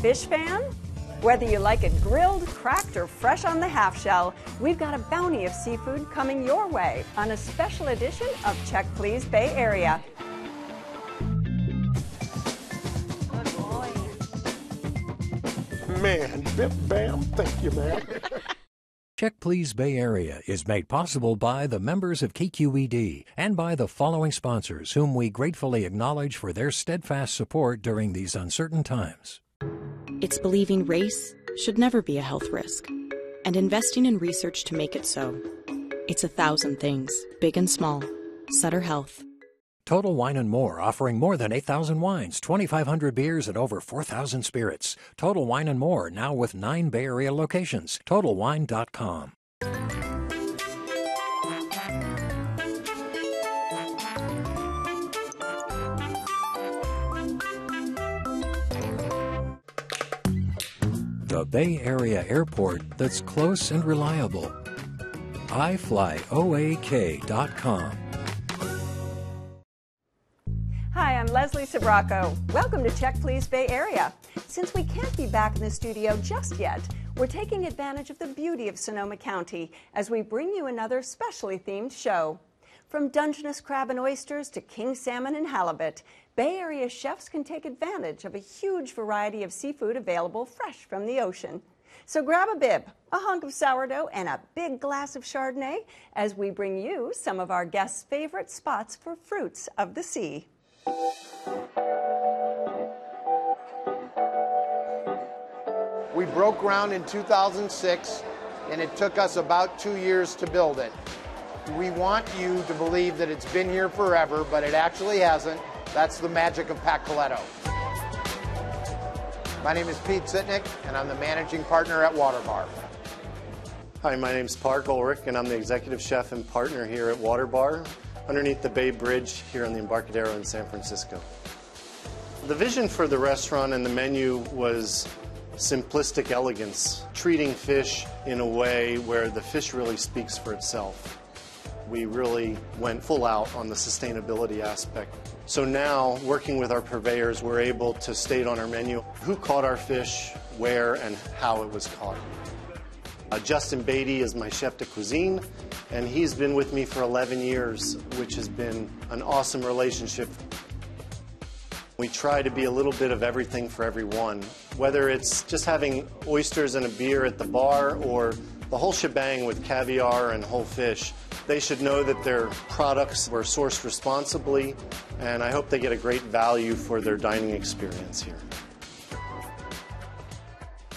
fish fan? Whether you like it grilled, cracked, or fresh on the half shell, we've got a bounty of seafood coming your way on a special edition of Check Please Bay Area. Good boy. Man, bip bam, thank you, man. Check Please Bay Area is made possible by the members of KQED and by the following sponsors, whom we gratefully acknowledge for their steadfast support during these uncertain times. It's believing race should never be a health risk, and investing in research to make it so. It's a thousand things, big and small. Sutter Health. Total Wine and More, offering more than 8,000 wines, 2,500 beers, and over 4,000 spirits. Total Wine and More, now with nine Bay Area locations. TotalWine.com. The Bay Area airport that's close and reliable. iFlyOAK.com. Hi, I'm Leslie Sbrocco. Welcome to Check Please Bay Area. Since we can't be back in the studio just yet, we're taking advantage of the beauty of Sonoma County as we bring you another specially themed show. From Dungeness crab and oysters to king salmon and halibut, Bay Area chefs can take advantage of a huge variety of seafood available fresh from the ocean. So grab a bib, a hunk of sourdough, and a big glass of Chardonnay as we bring you some of our guests' favorite spots for fruits of the sea. We broke ground in 2006, and it took us about two years to build it. We want you to believe that it's been here forever, but it actually hasn't. That's the magic of Pat Kuleto. My name is Pete Sittnick, and I'm the managing partner at Waterbar. Hi, my name is Parke Ulrich, and I'm the executive chef and partner here at Waterbar underneath the Bay Bridge here on the Embarcadero in San Francisco. The vision for the restaurant and the menu was simplistic elegance, treating fish in a way where the fish really speaks for itself. We really went full out on the sustainability aspect. So now, working with our purveyors, we're able to state on our menu who caught our fish, where, and how it was caught. Uh, Justin Beatty is my chef de cuisine, and he's been with me for 11 years, which has been an awesome relationship. We try to be a little bit of everything for everyone, whether it's just having oysters and a beer at the bar or the whole shebang with caviar and whole fish. They should know that their products were sourced responsibly, and I hope they get a great value for their dining experience here.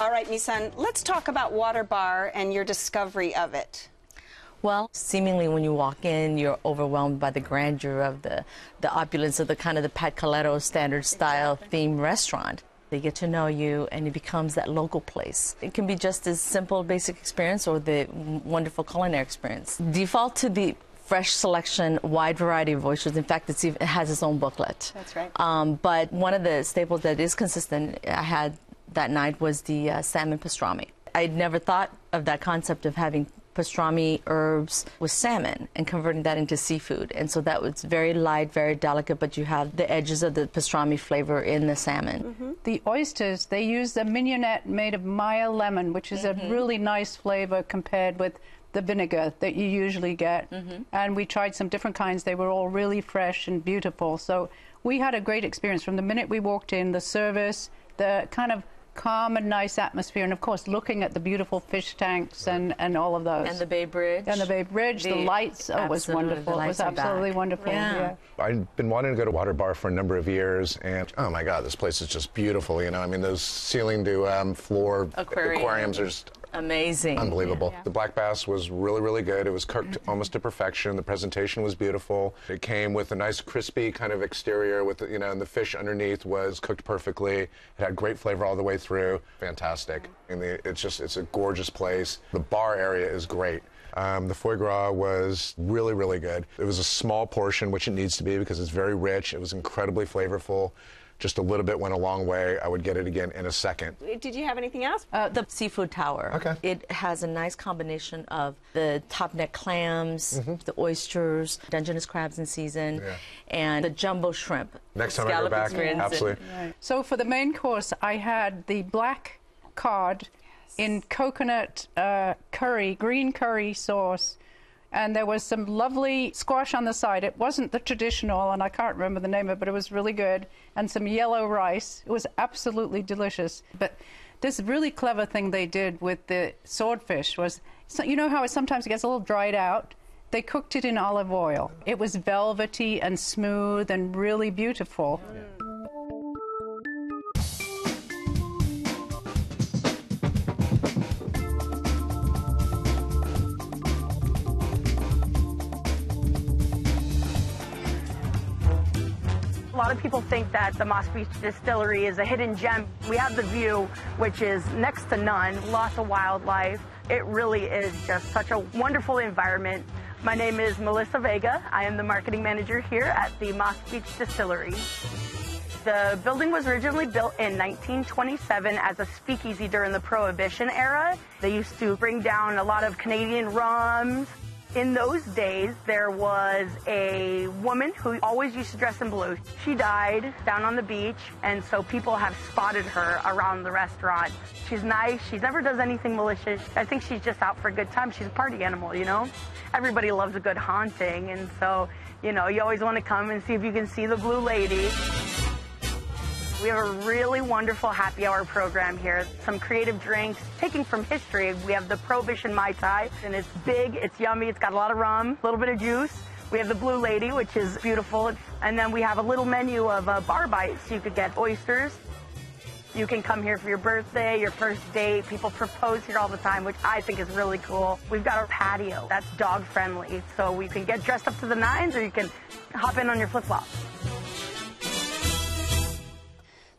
All right, Misan, let's talk about Water Bar and your discovery of it. Well, seemingly when you walk in, you're overwhelmed by the grandeur of the, the opulence of the kind of the Pat Kuleto standard style theme restaurant. They get to know you, and it becomes that local place. It can be just as simple, basic experience, or the wonderful culinary experience. Default to the fresh selection, wide variety of oysters. In fact, even, it has its own booklet. That's right. Um, but one of the staples that is consistent, I had that night was the uh, salmon pastrami. I'd never thought of that concept of having pastrami herbs with salmon and converting that into seafood. And so that was very light, very delicate, but you have the edges of the pastrami flavor in the salmon. Mm-hmm. The oysters, they use a mignonette made of Meyer lemon, which is Mm-hmm. a really nice flavor compared with the vinegar that you usually get. Mm-hmm. And we tried some different kinds. They were all really fresh and beautiful. So we had a great experience from the minute we walked in, the service, the kind of calm and nice atmosphere, and of course, looking at the beautiful fish tanks and, and all of those. And the Bay Bridge. And the Bay Bridge, the, The- lights. Oh, it was wonderful. It was absolutely back. wonderful. Yeah. I've been wanting to go to Water Bar for a number of years, and oh my God, this place is just beautiful. You know, I mean, those ceiling to um, floor Aquarium. aquariums are just Amazing. unbelievable. The black bass was really, really good. It was cooked Mm-hmm. almost to perfection. The presentation was beautiful. It came with a nice crispy kind of exterior, with the, you know, and the fish underneath was cooked perfectly. It had great flavor all the way through. Fantastic. And the, it's just, it's a gorgeous place. The bar area is great. Um, the foie gras was really, really good. It was a small portion, which it needs to be because it's very rich. It was incredibly flavorful. Just a little bit went a long way. I would get it again in a second. Did you have anything else? Uh, the seafood tower. Okay. It has a nice combination of the top neck clams, the oysters, Dungeness crabs in season, Yeah. and the jumbo shrimp. Next time I go back, experience and- absolutely. So for the main course, I had the black cod in coconut uh, curry, green curry sauce, and there was some lovely squash on the side. It wasn't the traditional, and I can't remember the name of it, but it was really good, and some yellow rice. It was absolutely delicious. But this really clever thing they did with the swordfish was, so you know how it sometimes gets a little dried out. They cooked it in olive oil. It was velvety and smooth and really beautiful. A lot of people think that the Moss Beach Distillery is a hidden gem. We have the view, which is next to none, lots of wildlife. It really is just such a wonderful environment. My name is Melissa Vega. I am the marketing manager here at the Moss Beach Distillery. The building was originally built in 1927 as a speakeasy during the Prohibition era. They used to bring down a lot of Canadian rums. In those days, there was a woman who always used to dress in blue. She died down on the beach, and so people have spotted her around the restaurant. She's nice. She never does anything malicious. I think she's just out for a good time. She's a party animal, you know? Everybody loves a good haunting, and so, you know, you always want to come and see if you can see the blue lady. We have a really wonderful happy hour program here. Some creative drinks taking from history. We have the Prohibition Mai Tai, and it's big, it's yummy, it's got a lot of rum, a little bit of juice. We have the Blue Lady, which is beautiful. And then we have a little menu of uh, bar bites. You could get oysters. You can come here for your birthday, your first date. People propose here all the time, which I think is really cool. We've got our patio that's dog friendly, so we can get dressed up to the nines or you can hop in on your flip flops.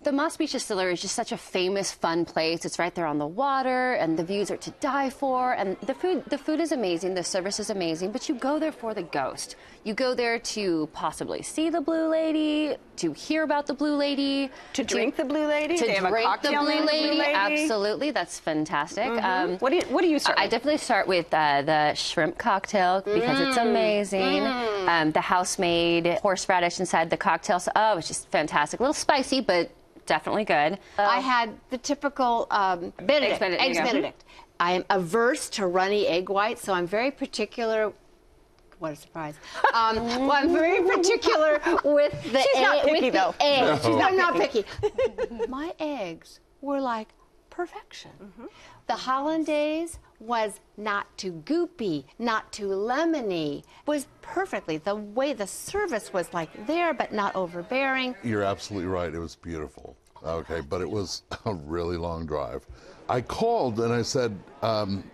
The Moss Beach Distillery is just such a famous, fun place. It's right there on the water, and the views are to die for. And the food, the food is amazing. The service is amazing. But you go there for the ghost. You go there to possibly see the Blue Lady, to hear about the Blue Lady, To drink the Blue Lady? to They have a drink the cocktail Blue Lady. Blue Lady? Absolutely, that's fantastic. Mhm. Um, what do you What do you serve? I definitely start with uh, the shrimp cocktail because it's Mm. amazing. Mm. Um, the house-made horseradish inside the cocktail. So, oh, it's just fantastic. A little spicy, but definitely good. I had the typical um, Benedict. Eggs Benedict, Eggs. Benedict. I am averse to runny egg whites, so I'm very particular. What a surprise! Um, well, I'm very particular with the She's not picky, with the though. No. She's not I'm not picky. My eggs were like perfection. The hollandaise was not too goopy, not too lemony. Was perfectly the way the service was like there, but not overbearing. You're absolutely right. It was beautiful. Okay, but it was a really long drive. I called and I said, um,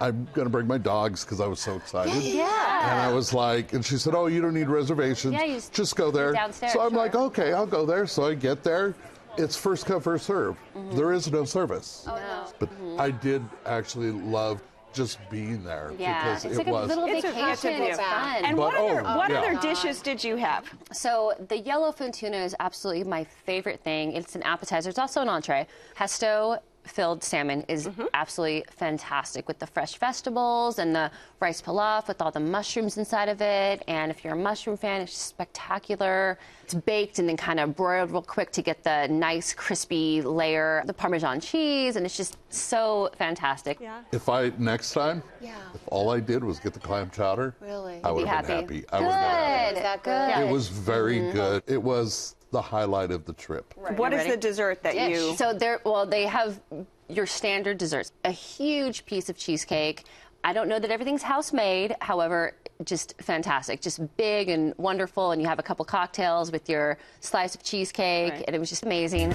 I'm going to bring my dogs because I was so excited. Yeah. And I was like, and she said, Oh, you don't need reservations. Yeah, you just- just go there. downstairs, so I'm sure. like, Okay, I'll go there. So I get there. It's first come, first serve. Mm-hmm. There is no service. Oh, no. But I did actually love just being there Yeah, because it's it like a was. little It's a- vacation. it's a view. It's fun. And But- what other oh, what yeah. other dishes did you have? So the yellowfin tuna is absolutely my favorite thing. It's an appetizer. It's also an entree. Pesto filled salmon is Mm-hmm. absolutely fantastic with the fresh vegetables and the rice pilaf with all the mushrooms inside of it. And if you're a mushroom fan, it's just spectacular. It's baked and then kind of broiled real quick to get the nice crispy layer, the Parmesan cheese, and it's just so fantastic. Yeah. If I next time, Yeah. if all I did was get the clam chowder, Really? I You'd be have been happy. happy. I would have been happy. Good. Is that good? It was very Mhm. good. It was the highlight of the trip. What You is ready? the dessert that you? So there, well, they have your standard desserts. A huge piece of cheesecake. I don't know that everything's house made. However, just fantastic, just big and wonderful. And you have a couple cocktails with your slice of cheesecake, Right. and it was just amazing.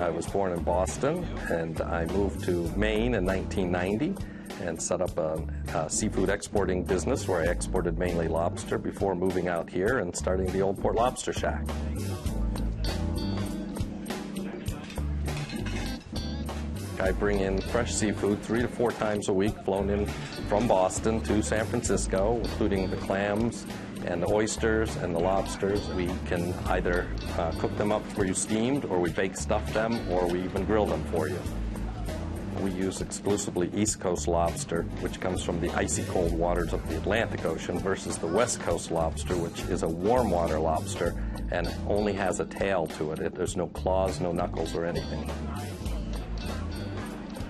I was born in Boston, and I moved to Maine in 1990 and set up a, a, seafood exporting business where I exported mainly lobster before moving out here and starting the Old Port Lobster Shack. I bring in fresh seafood three to four times a week, flown in from Boston to San Francisco, including the clams, and the oysters and the lobsters. We can either uh, cook them up for you steamed, or we bake stuff them, or we even grill them for you. We use exclusively East Coast lobster, which comes from the icy cold waters of the Atlantic Ocean, versus the West Coast lobster, which is a warm water lobster and only has a tail to it. it there's no claws, no knuckles, or anything.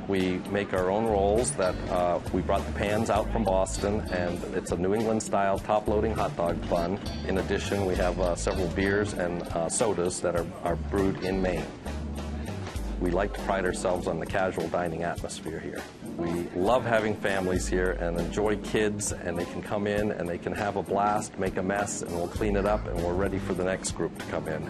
We make our own rolls that uh, we brought the pans out from Boston, and it's a New England style top loading hot dog bun. In addition, we have uh, several beers and uh, sodas that are, are brewed in Maine. We like to pride ourselves on the casual dining atmosphere here. We love having families here and enjoy kids, and they can come in and they can have a blast, make a mess, and we'll clean it up, and we're ready for the next group to come in.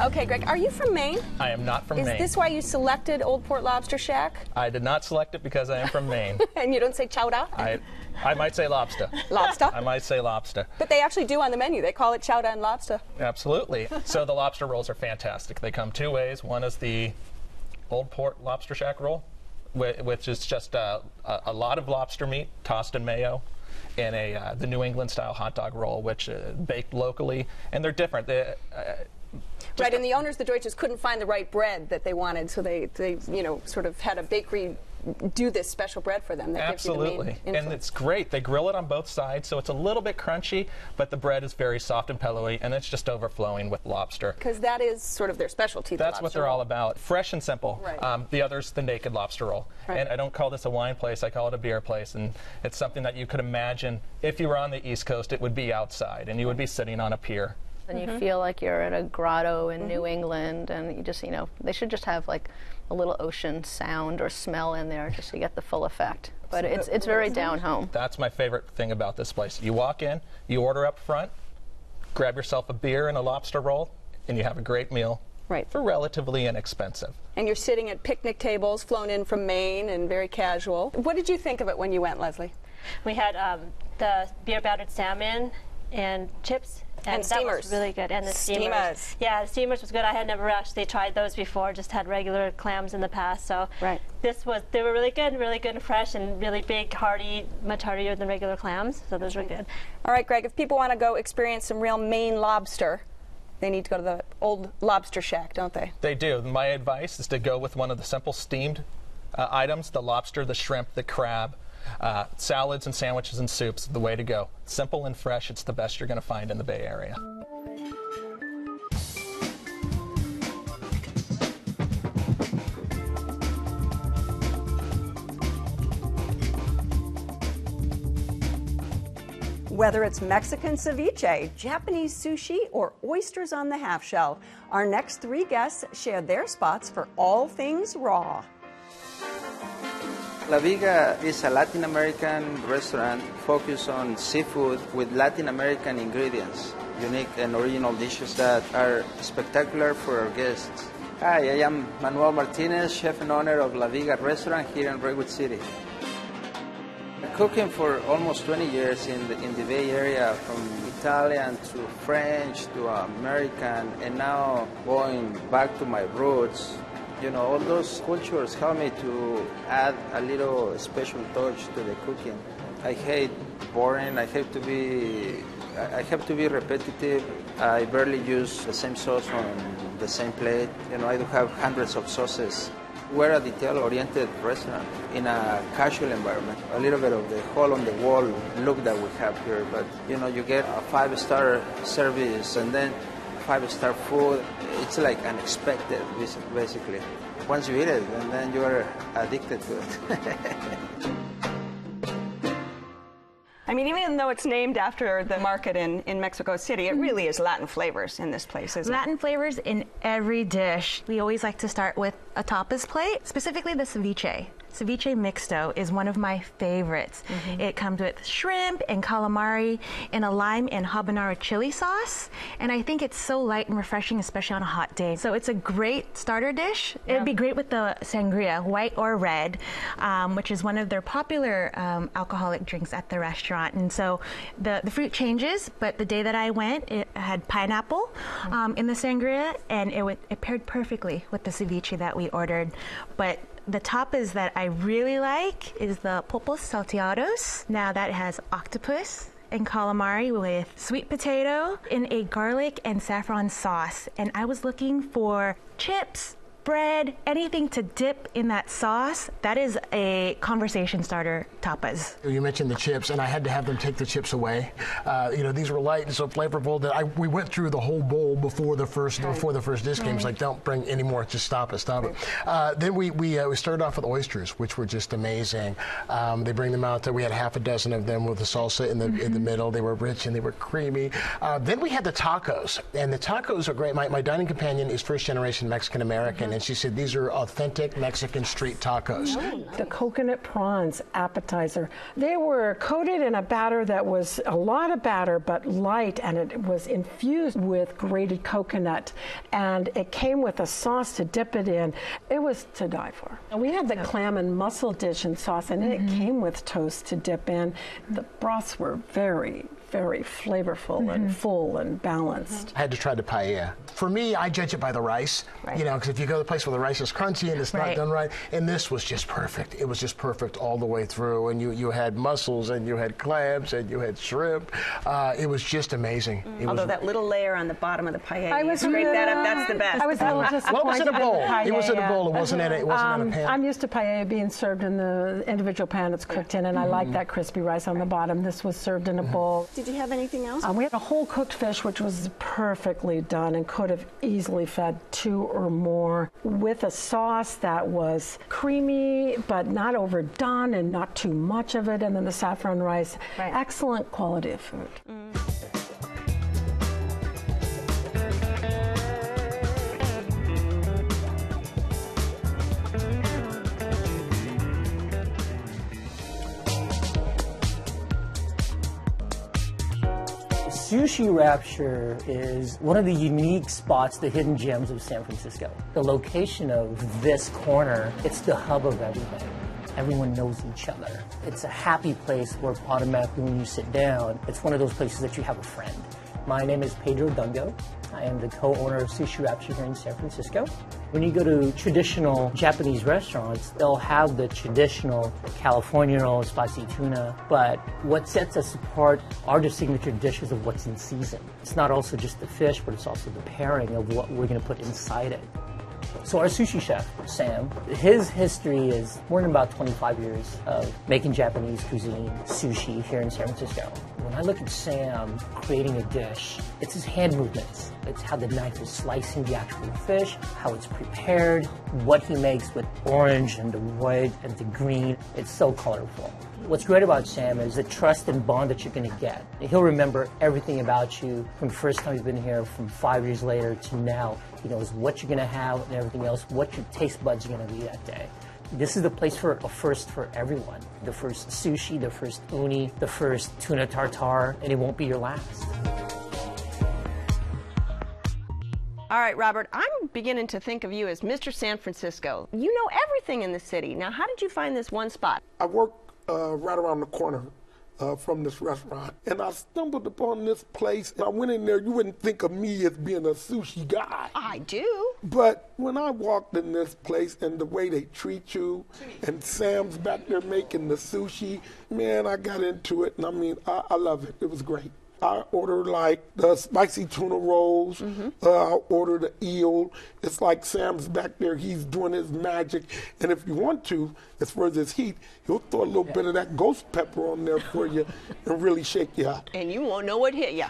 Okay, Greg, are you from Maine? I am not from Is Maine. Is this why you selected Old Port Lobster Shack? I did not select it because I am from Maine. and you don't say chowder? I, I might say lobster. Lobster? I might say lobster. But they actually do on the menu. They call it chowder and lobster. Absolutely. so the lobster rolls are fantastic. They come two ways. One is the Old Port Lobster Shack roll, which is just uh, a, a lot of lobster meat tossed in mayo, and a uh, the New England style hot dog roll, which uh, baked locally, and they're different. They, uh, Right, and the owners, the Deutsches, couldn't find the right bread that they wanted, so they, they you know, sort of had a bakery do this special bread for them. That gives you the Absolutely. And it's great. They grill it on both sides, so it's a little bit crunchy, but the bread is very soft and pillowy, and it's just overflowing with lobster. Because that is sort of their specialty. the That's what they're all about. Fresh and simple. Right. Um, the other's the naked lobster roll. Right. And I don't call this a wine place, I call it a beer place. And it's something that you could imagine if you were on the East Coast, it would be outside, and you would be sitting on a pier. And Mm-hmm. you feel like you're at a grotto in New England, and you just, you know, they should just have like a little ocean sound or smell in there just to get the full effect. But it's it's very down home. That's my favorite thing about this place. You walk in, you order up front, grab yourself a beer and a lobster roll, and you have a great meal. Right. For relatively inexpensive. And you're sitting at picnic tables flown in from Maine and very casual. What did you think of it when you went, Leslie? We had um, the beer battered salmon and chips. And that steamers. was really good. And the steamers. Steamers. Yeah, the steamers was good. I had never actually tried those before. Just had regular clams in the past. So right. this was they were really good, really good and fresh, and really big, hearty, much heartier than regular clams. So those were good. All right, Greg, if people want to go experience some real Maine lobster, they need to go to the old lobster shack, don't they? They do. My advice is to go with one of the simple steamed uh, items the lobster, the shrimp, the crab. Uh, salads and sandwiches and soups, the way to go. Simple and fresh, it's the best you're going to find in the Bay Area. Whether it's Mexican ceviche, Japanese sushi, or oysters on the half shell, our next three guests share their spots for all things raw. La Viga is a Latin American restaurant focused on seafood with Latin American ingredients, unique and original dishes that are spectacular for our guests. Hi, I am Manuel Martinez, chef and owner of La Viga restaurant here in Redwood City. Cooking for almost 20 years in the, in the Bay Area, from Italian to French to American, and now going back to my roots, you know, all those cultures help me to add a little special touch to the cooking. I hate boring. I hate to be. I have to be repetitive. I barely use the same sauce on the same plate. You know, I do have hundreds of sauces. We're a detail-oriented restaurant in a casual environment. A little bit of the hole-on-the-wall look that we have here, but you know, you get a five-star service and then five-star food. It's like unexpected, basi- basically. Once you eat it, and then you are addicted to it. I mean, even though it's named after the market in, in Mexico City, it really is Latin flavors in this place, isn't Latin flavors in every dish. We always like to start with a tapas plate, specifically the ceviche. Ceviche mixto is one of my favorites. Mhm. It comes with shrimp and calamari in a lime and habanero chili sauce, and I think it's so light and refreshing, especially on a hot day. So it's a great starter dish. It'd be great with the sangria, white or red, um, which is one of their popular um, alcoholic drinks at the restaurant. And so the, the fruit changes, but the day that I went, it had pineapple um, in the sangria, and it, would, it paired perfectly with the ceviche that we ordered. But the tapas that I really like is the pulpos salteados. Now that has octopus and calamari with sweet potato in a garlic and saffron sauce. And I was looking for chips, bread, anything to dip in that sauce. That is a conversation starter tapas. You mentioned the chips, and I had to have them take the chips away. Uh, you know, these were light and so flavorful that I we went through the whole bowl before the first before the first dish came. It's Right. like, don't bring any more. Just stop it, stop it. Uh, then we we, uh, we started off with oysters, which were just amazing. Um, they bring them out. There. We had half a dozen of them with the salsa in the in the middle. They were rich and they were creamy. Uh, then we had the tacos, and the tacos are great. My, my dining companion is first generation Mexican American, and she said these are authentic Mexican street tacos. The coconut prawns appetizer. They were coated in a batter that was a lot of batter but light and it was infused with grated coconut and it came with a sauce to dip it in. It was to die for. And we had the clam and mussel dish and sauce and it mm-hmm. came with toast to dip in. The broths were very, very flavorful and full and balanced. I had to try the paella. For me, I judge it by the rice. You know, because if you go to a place where the rice is crunchy and it's not done right, and this was just perfect. It was just perfect all the way through. And you, you had mussels and you had clams and you had shrimp. Uh, it was just amazing. It Although was, that little layer on the bottom of the paella, I you was scrape that up, that's the best. I was a little disappointed. Well, it was in a bowl. It was in a bowl. It wasn't in a- it wasn't on a Um, pan. I'm used to paella being served in the individual pan it's cooked in, and I like Mhm. that crispy rice on the bottom. This was served in a bowl. Did you have anything else? Um, we had a whole cooked fish, which was perfectly done and could have easily fed two or more, with a sauce that was creamy but not overdone and not too much of it, and then the saffron rice. Excellent quality of food. Sushi Rapture is one of the unique spots, the hidden gems of San Francisco. The location of this corner, it's the hub of everything. Everyone knows each other. It's a happy place where automatically when you sit down, it's one of those places that you have a friend. My name is Pedro Dungo. I am the co-owner of Sushi Rapture here in San Francisco. When you go to traditional Japanese restaurants, they'll have the traditional California roll, spicy tuna, but what sets us apart are the signature dishes of what's in season. It's not also just the fish, but it's also the pairing of what we're going to put inside it. So our sushi chef, Sam, his history is more than about 25 years of making Japanese cuisine, sushi here in San Francisco. When I look at Sam creating a dish, it's his hand movements. It's how the knife is slicing the actual fish, how it's prepared, what he makes with orange and the white and the green. It's so colorful. What's great about Sam is the trust and bond that you're going to get. He'll remember everything about you from the first time you've been here, from five years later to now. He knows what you're going to have and everything else, what your taste buds are going to be that day. This is the place for a first for everyone. The first sushi, the first uni, the first tuna tartare, and it won't be your last. All right, Robert, I'm beginning to think of you as Mr. San Francisco. You know everything in the city. Now, how did you find this one spot? I work uh, right around the corner uh, from this restaurant, and I stumbled upon this place. And I went in there. You wouldn't think of me as being a sushi guy. I do. But when I walked in this place and the way they treat you, and Sam's back there making the sushi, man, I got into it, and I mean, I, I love it. It was great. I order like the spicy tuna rolls. Uh, I order the eel. It's like Sam's back there. He's doing his magic. And if you want to, as far as his heat, he'll throw a little bit of that ghost pepper on there for you and really shake you up. And you won't know what hit you.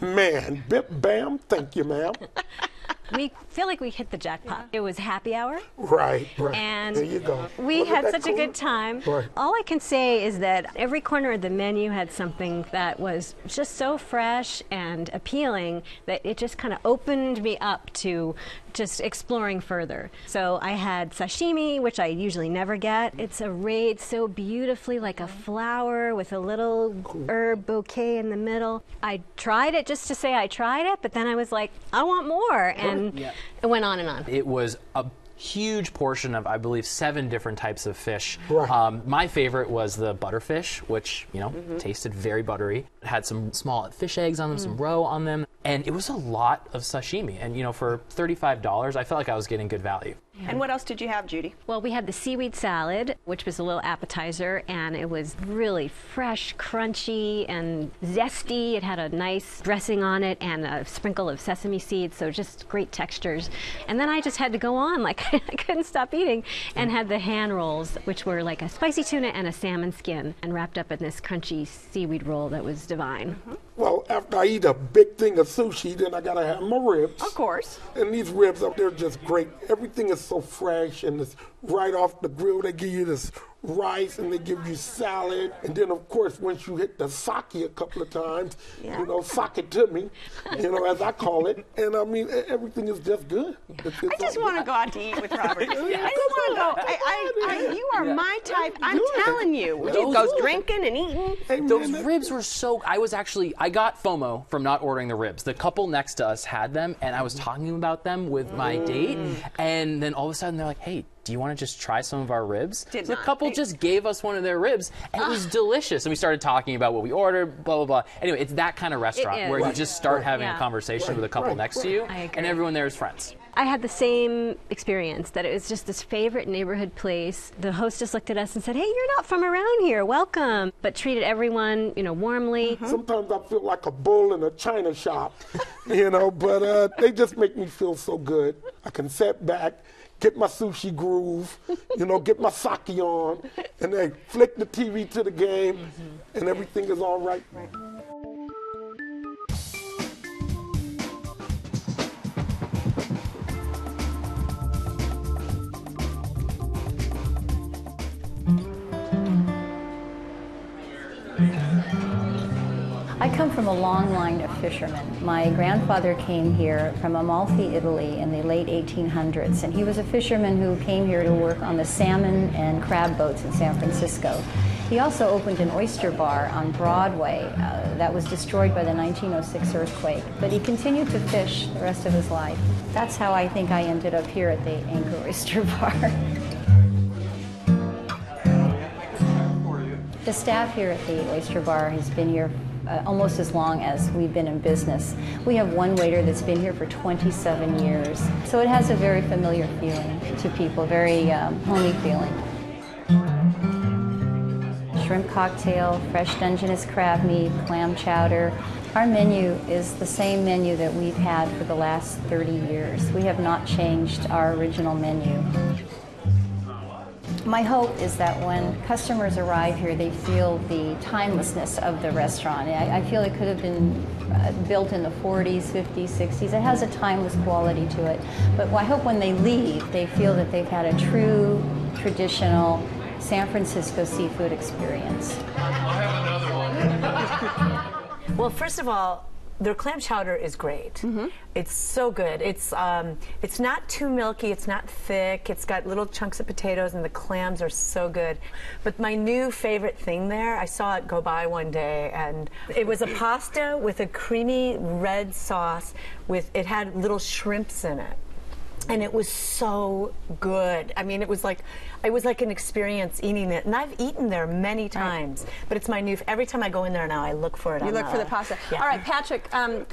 Man, bip bam, thank you, ma'am. We feel like we hit the jackpot. It was happy hour. Right, right. And there you go. we Wasn't had such cool? a good time. Right. All I can say is that every corner of the menu had something that was just so fresh and appealing that it just kind of opened me up to just exploring further. So I had sashimi, which I usually never get. It's arrayed so beautifully like a flower with a little herb bouquet in the middle. I tried it just to say I tried it, but then I was like, I want more. And Yeah. it went on and on. It was a huge portion of, I believe, seven different types of fish. Um, my favorite was the butterfish, which, you know, Mm-hmm. tasted very buttery. It had some small fish eggs on them, Mm. some roe on them, and it was a lot of sashimi. And, you know, for $35, I felt like I was getting good value. And what else did you have, Judy? Well, we had the seaweed salad, which was a little appetizer, and it was really fresh, crunchy, and zesty. It had a nice dressing on it and a sprinkle of sesame seeds, so just great textures. And then I just had to go on, like I couldn't stop eating, and had the hand rolls, which were like a spicy tuna and a salmon skin, and wrapped up in this crunchy seaweed roll that was divine. Mm-hmm. Well, after I eat a big thing of sushi, then I gotta have my ribs. Of course. And these ribs up there are just great. Everything is so fresh and it's right off the grill. They give you this rice and they give you salad. And then, of course, once you hit the sake a couple of times, Yeah. you know, sake it to me, you know, as I call it. And I mean, everything is just good. It's- I just want to go out to eat with Robert. I just want to go. I, I, I, you are Yeah. my type. I'm telling you. We Those- goes drinking and eating. Those ribs were so. I was actually. I got FOMO from not ordering the ribs. The couple next to us had them, and I was talking about them with my date. Mm. And then all of a sudden, they're like, "Hey, do you want to just try some of our ribs?" Did so the couple just gave us one of their ribs, and it was delicious. And we started talking about what we ordered. Blah blah blah. Anyway, it's that kind of restaurant is. where you just start Right. having Yeah. a conversation Right. with a couple Right. next to you, and everyone there is friends. I had the same experience that it was just this favorite neighborhood place. The hostess looked at us and said, "Hey, you're not from around here. Welcome." But treated everyone, you know, warmly. Sometimes I feel like a bull in a china shop, you know, but uh, they just make me feel so good. I can sit back, get my sushi groove, you know, get my sake on, and then flick the TV to the game, and everything is all right. I come from a long line of fishermen. My grandfather came here from Amalfi, Italy in the late 1800s, and he was a fisherman who came here to work on the salmon and crab boats in San Francisco. He also opened an oyster bar on Broadway uh, that was destroyed by the 1906 earthquake, but he continued to fish the rest of his life. That's how I think I ended up here at the Anchor Oyster Bar. The staff here at the Oyster Bar has been here uh, almost as long as we've been in business. We have one waiter that's been here for 27 years, so it has a very familiar feeling to people, very um, homey feeling. Shrimp cocktail, fresh Dungeness crab meat, clam chowder. Our menu is the same menu that we've had for the last 30 years. We have not changed our original menu. My hope is that when customers arrive here, they feel the timelessness of the restaurant. I, I feel it could have been uh, built in the 40s, 50s, 60s. It has a timeless quality to it. But I hope when they leave, they feel that they've had a true, traditional San Francisco seafood experience. Well, first of all, their clam chowder is great. It's so good. It's um, it's not too milky. It's not thick. It's got little chunks of potatoes, and the clams are so good. But my new favorite thing there, I saw it go by one day, and it was a pasta with a creamy red sauce. With it had little shrimps in it and it was so good. I mean, it was like it was like an experience eating it, and I've eaten there many times. But it's my new. Every time I go in there now, I look for it. You on look for the pasta. Yeah. All right, Patrick. Um,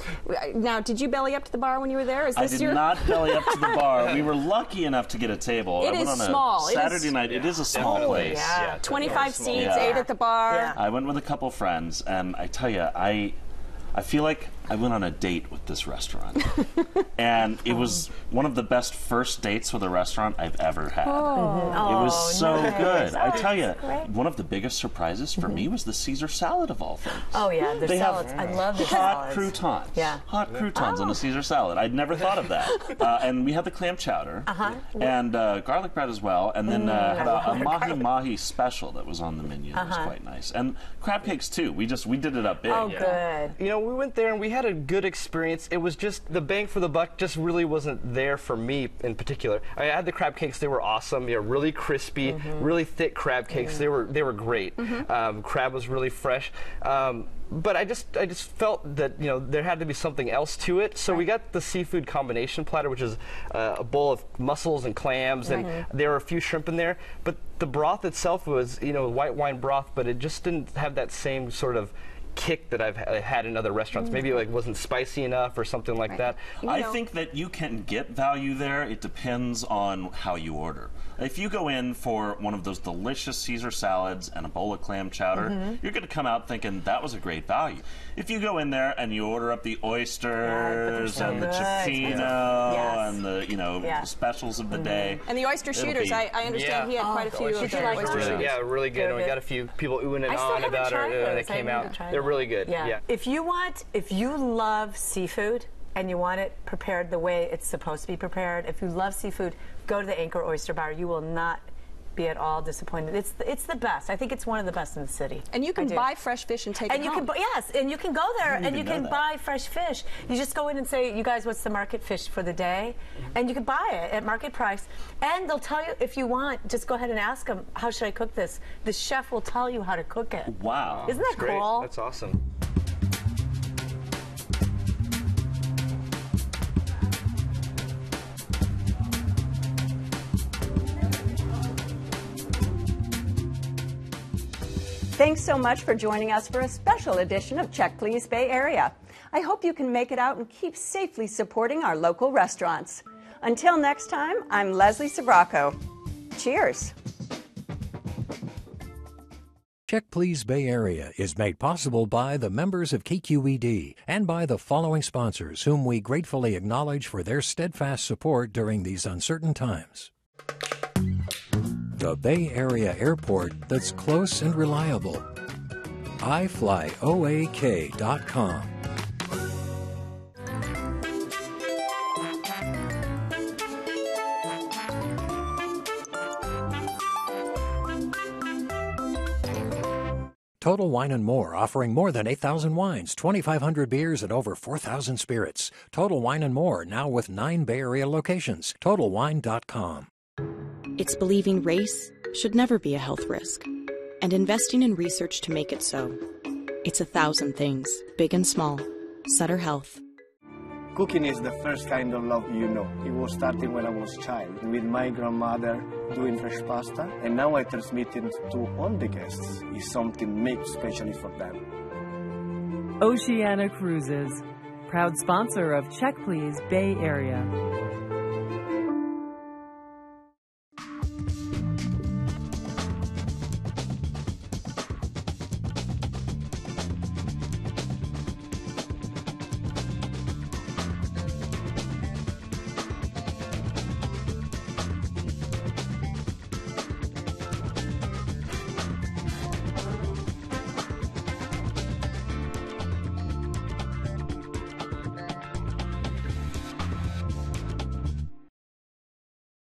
now, did you belly up to the bar when you were there? Is this I did your? not belly up to the bar. We were lucky enough to get a table. It I went is on a small. It is- Saturday night. It is a small Oh, place. yeah. 25 seats, Yeah. eight at the bar. I went with a couple friends, and I tell you, I, I feel like I went on a date with this restaurant, and it was one of the best first dates with a restaurant I've ever had. Oh. it was Oh, so nice. good. I Oh, tell you, one of the biggest surprises for me was the Caesar salad of all things. Oh yeah, their They have salads. I love their hot salads. croutons. Yeah. Hot croutons on a Caesar salad. I'd never thought of that. Uh, and we had the clam chowder Uh-huh. and uh, garlic bread as well. And then uh, Mm, had I a, a love mahi mahi special that was on the menu. That was Uh-huh. quite nice. And crab cakes too. We just we did it up big. Oh, good. You know, we went there and we had a good experience. It was just the bang for the buck just really wasn't there for me in particular. I had the crab cakes; they were awesome. They were really crispy, Mm-hmm. really thick crab cakes. They were they were great. Um, crab was really fresh. Um, but I just I just felt that you know there had to be something else to it. So we got the seafood combination platter, which is uh, a bowl of mussels and clams, Right. and there were a few shrimp in there. But the broth itself was you know white wine broth, but it just didn't have that same sort of kick that I've had in other restaurants. Maybe it like wasn't spicy enough or something like that. I think that you can get value there. It depends on how you order. If you go in for one of those delicious Caesar salads and a bowl of clam chowder, Mhm. you're going to come out thinking that was a great value. If you go in there and you order up the oysters so and the good. Yes. and the you know Yeah. the specials of the day, And the oyster shooters, be- I, I understand he had quite a few oyster of shooters the oyster really- Yeah, really good. And we got a few people oohing and I ahhing about it uh, those. when it I came out. They're really good. Yeah. yeah. If you want, if you love seafood and you want it prepared the way it's supposed to be prepared, if you love seafood, go to the Anchor Oyster Bar. You will not be at all disappointed. It's the, it's the best. I think it's one of the best in the city. And you can buy fresh fish and take and it you home. can yes, and you can go there and you can that. buy fresh fish. You just go in and say, "You guys, what's the market fish for the day?" And you can buy it at market price. And they'll tell you if you want. Just go ahead and ask them, "How should I cook this?" The chef will tell you how to cook it. Wow. Isn't that That's great. cool? That's awesome. Thanks so much for joining us for a special edition of Check Please Bay Area. I hope you can make it out and keep safely supporting our local restaurants. Until next time, I'm Leslie Sbrocco. Cheers. Check Please Bay Area is made possible by the members of KQED and by the following sponsors, whom we gratefully acknowledge for their steadfast support during these uncertain times. The Bay Area Airport that's close and reliable. iFlyOAK.com. Total Wine and More, offering more than 8,000 wines, 2,500 beers, and over 4,000 spirits. Total Wine and More, now with nine Bay Area locations. TotalWine.com. It's believing race should never be a health risk, and investing in research to make it so. It's a thousand things, big and small. Sutter Health. Cooking is the first kind of love you know. It was starting when I was a child, with my grandmother doing fresh pasta, and now I transmit it to all the guests. It's something made especially for them. Oceania Cruises, proud sponsor of Check Please Bay Area.